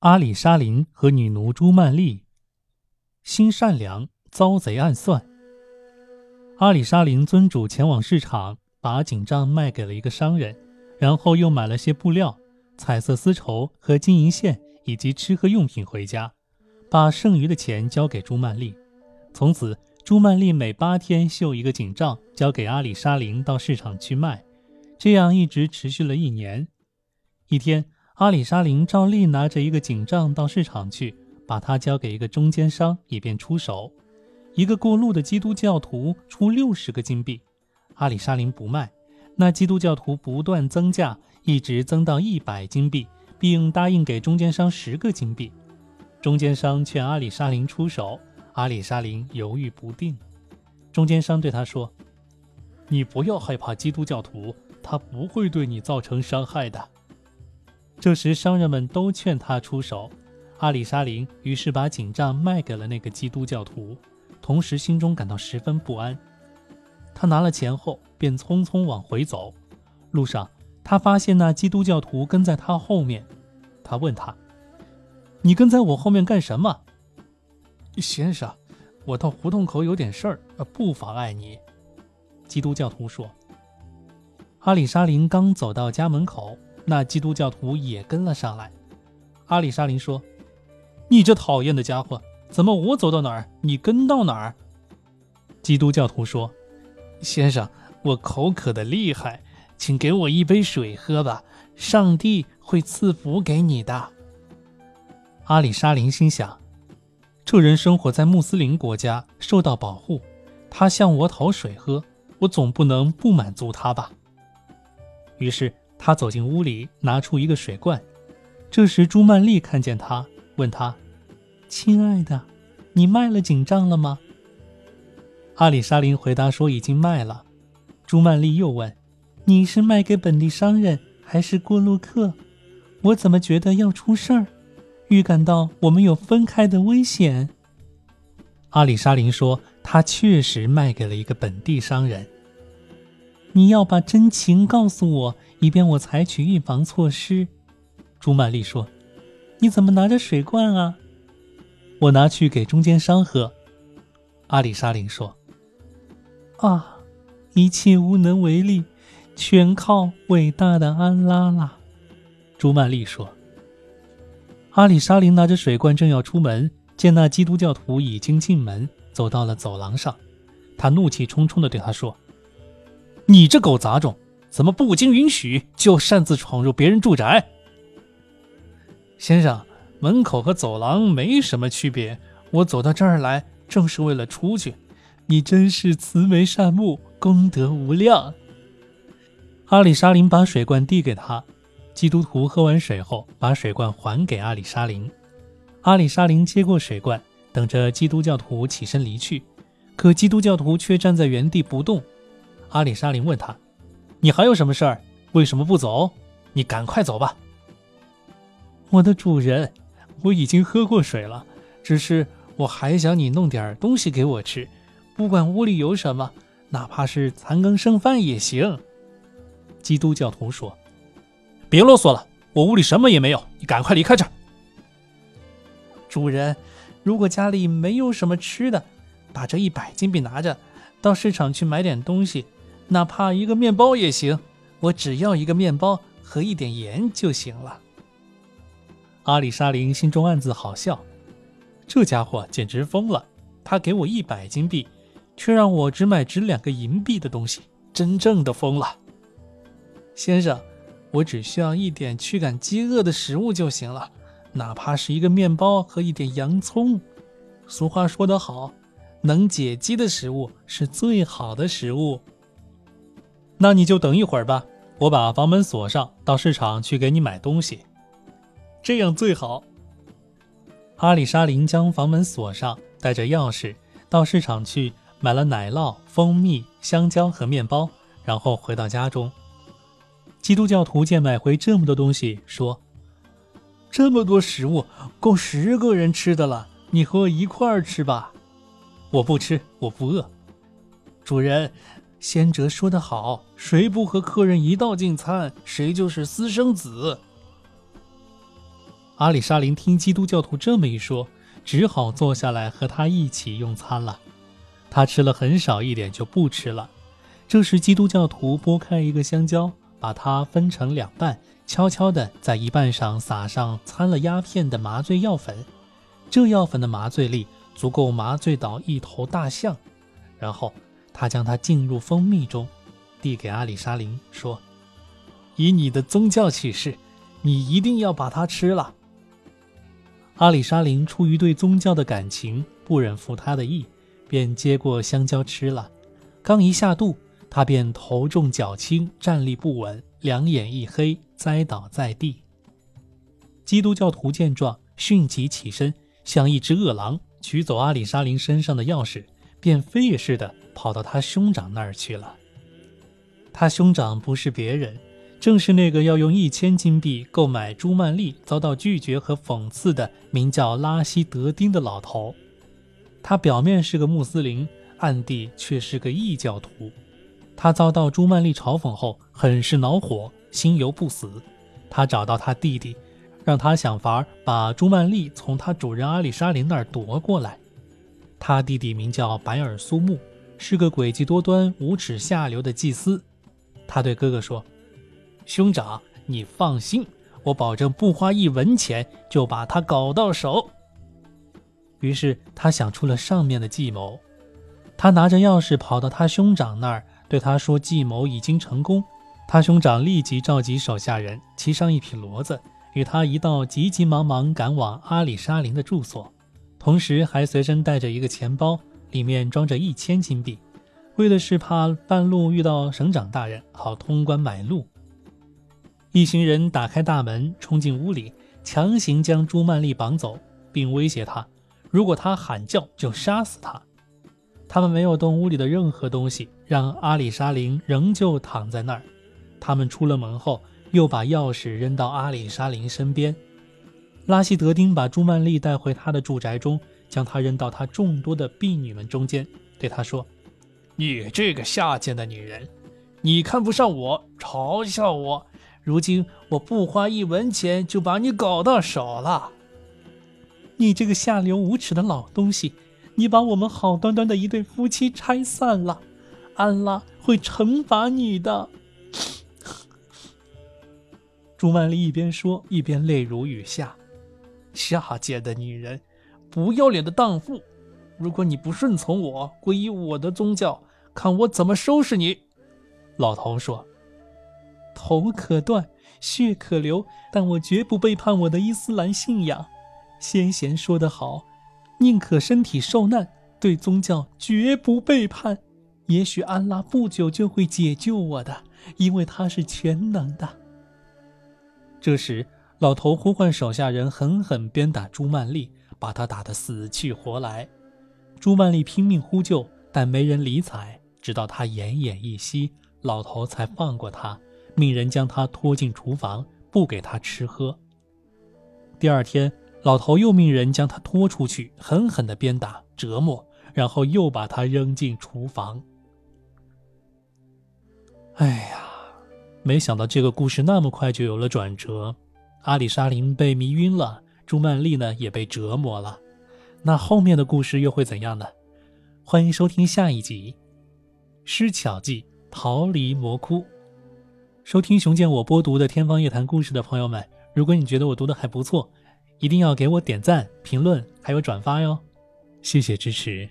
阿里沙林和女奴朱曼丽，心善良，遭贼暗算。阿里沙林尊主前往市场，把锦帐卖给了一个商人，然后又买了些布料、彩色丝绸和金银线，以及吃喝用品回家，把剩余的钱交给朱曼丽。从此，朱曼丽每八天绣一个锦帐，交给阿里沙林到市场去卖，这样一直持续了一年。一天。阿里沙林照例拿着一个锦帐到市场去，把它交给一个中间商，以便出手。一个过路的基督教徒出六十个金币，阿里沙林不卖。那基督教徒不断增价，一直增到一百金币，并答应给中间商十个金币。中间商劝阿里沙林出手，阿里沙林犹豫不定。中间商对他说：“你不要害怕基督教徒，他不会对你造成伤害的。”这时，商人们都劝他出手，阿里沙林于是把锦帐卖给了那个基督教徒，同时心中感到十分不安。他拿了钱后，便匆匆往回走。路上，他发现那基督教徒跟在他后面。他问他：“你跟在我后面干什么？”先生，我到胡同口有点事儿，不妨碍你。”基督教徒说。阿里沙林刚走到家门口。那基督教徒也跟了上来。阿里沙林说：“你这讨厌的家伙，怎么我走到哪儿，你跟到哪儿？”基督教徒说：“先生，我口渴的厉害，请给我一杯水喝吧，上帝会赐福给你的。”阿里沙林心想：“这人生活在穆斯林国家，受到保护，他向我讨水喝，我总不能不满足他吧。”于是。他走进屋里，拿出一个水罐。这时，朱曼丽看见他，问他：“亲爱的，你卖了锦帐了吗？”阿里沙林回答说：“已经卖了。”朱曼丽又问：“你是卖给本地商人，还是过路客？我怎么觉得要出事儿？预感到我们有分开的危险。”阿里沙林说：“他确实卖给了一个本地商人。”你要把真情告诉我，以便我采取预防措施。”朱曼丽说，“你怎么拿着水罐啊？”“我拿去给中间商喝。”阿里沙林说。“啊，一切无能为力，全靠伟大的安拉啦。”朱曼丽说。阿里沙林拿着水罐正要出门，见那基督教徒已经进门，走到了走廊上，他怒气冲冲地对他说。你这狗杂种，怎么不经允许就擅自闯入别人住宅？先生，门口和走廊没什么区别，我走到这儿来正是为了出去。你真是慈眉善目，功德无量。阿里沙林把水罐递给他，基督徒喝完水后，把水罐还给阿里沙林。阿里沙林接过水罐，等着基督教徒起身离去，可基督教徒却站在原地不动。阿里沙林问他：“你还有什么事儿？为什么不走？你赶快走吧。”我的主人，我已经喝过水了，只是我还想你弄点东西给我吃，不管屋里有什么，哪怕是残羹剩饭也行。”基督教徒说：“别啰嗦了，我屋里什么也没有，你赶快离开这儿。”主人，如果家里没有什么吃的，把这一百金币拿着，到市场去买点东西。哪怕一个面包也行，我只要一个面包和一点盐就行了。阿里沙林心中暗自好笑，这家伙简直疯了！他给我一百金币，却让我只买值两个银币的东西，真正的疯了。先生，我只需要一点驱赶饥饿的食物就行了，哪怕是一个面包和一点洋葱。俗话说得好，能解饥的食物是最好的食物。那你就等一会儿吧，我把房门锁上，到市场去给你买东西，这样最好。阿里沙林将房门锁上，带着钥匙到市场去买了奶酪、蜂蜜、香蕉和面包，然后回到家中。基督教徒见买回这么多东西，说：“这么多食物够十个人吃的了，你和我一块儿吃吧。”我不吃，我不饿。主人。先哲说得好，谁不和客人一道进餐，谁就是私生子。阿里沙林听基督教徒这么一说，只好坐下来和他一起用餐了。他吃了很少一点就不吃了。这时，基督教徒剥开一个香蕉，把它分成两半，悄悄地在一半上撒上掺了鸦片的麻醉药粉。这药粉的麻醉力足够麻醉倒一头大象。然后他将它浸入蜂蜜中，递给阿里沙林说：“以你的宗教启示，你一定要把它吃了。”阿里沙林出于对宗教的感情，不忍负他的意，便接过香蕉吃了。刚一下肚，他便头重脚轻，站立不稳，两眼一黑，栽倒在地。基督教徒见状，迅即起身，像一只饿狼，取走阿里沙林身上的钥匙，便飞也似的跑到他兄长那儿去了。他兄长不是别人。正是那个要用一千金币购买朱曼丽，遭到拒绝和讽刺的名叫拉希德丁的老头。他表面是个穆斯林，暗地却是个异教徒。他遭到朱曼丽嘲讽后，很是恼火，心有不死。他找到他弟弟，让他想法把朱曼丽从他主人阿里沙林那儿夺过来。他弟弟名叫白尔苏木，是个诡计多端、无耻下流的祭司。他对哥哥说。兄长，你放心，我保证不花一文钱就把他搞到手。于是他想出了上面的计谋，他拿着钥匙跑到他兄长那儿，对他说：“计谋已经成功。”他兄长立即召集手下人，骑上一匹骡子，与他一道急急忙忙赶往阿里沙林的住所，同时还随身带着一个钱包，里面装着一千金币，为的是怕半路遇到省长大人，好通关买路。一行人打开大门，冲进屋里，强行将朱曼丽绑走，并威胁他：如果他喊叫，就杀死他。他们没有动屋里的任何东西，让阿里沙林仍旧躺在那儿。他们出了门后，又把钥匙扔到阿里沙林身边。拉希德丁把朱曼丽带回他的住宅中，将她扔到他众多的婢女们中间，对她说：“你这个下贱的女人，你看不上我，嘲笑我。”如今我不花一文钱就把你搞到手了，你这个下流无耻的老东西！你把我们好端端的一对夫妻拆散了，安拉会惩罚你的。朱曼丽一边说一边泪如雨下。下贱的女人，不要脸的荡妇！如果你不顺从我，皈依我的宗教，看我怎么收拾你！老头说。头可断，血可流，但我绝不背叛我的伊斯兰信仰。先贤说得好，宁可身体受难，对宗教绝不背叛。也许安拉不久就会解救我的，因为他是全能的。这时，老头呼唤手下人狠狠鞭打朱曼丽，把他打得死去活来。朱曼丽拼命呼救，但没人理睬，直到他奄奄一息，老头才放过他。命人将他拖进厨房，不给他吃喝。第二天，老头又命人将他拖出去，狠狠地鞭打折磨，然后又把他扔进厨房。哎呀，没想到这个故事那么快就有了转折，阿里沙林被迷晕了，朱曼丽呢也被折磨了。那后面的故事又会怎样呢？欢迎收听下一集《施巧计逃离魔窟》。收听熊见我播读的《天方夜谭》故事的朋友们，如果你觉得我读的还不错，一定要给我点赞、评论还有转发哟，谢谢支持。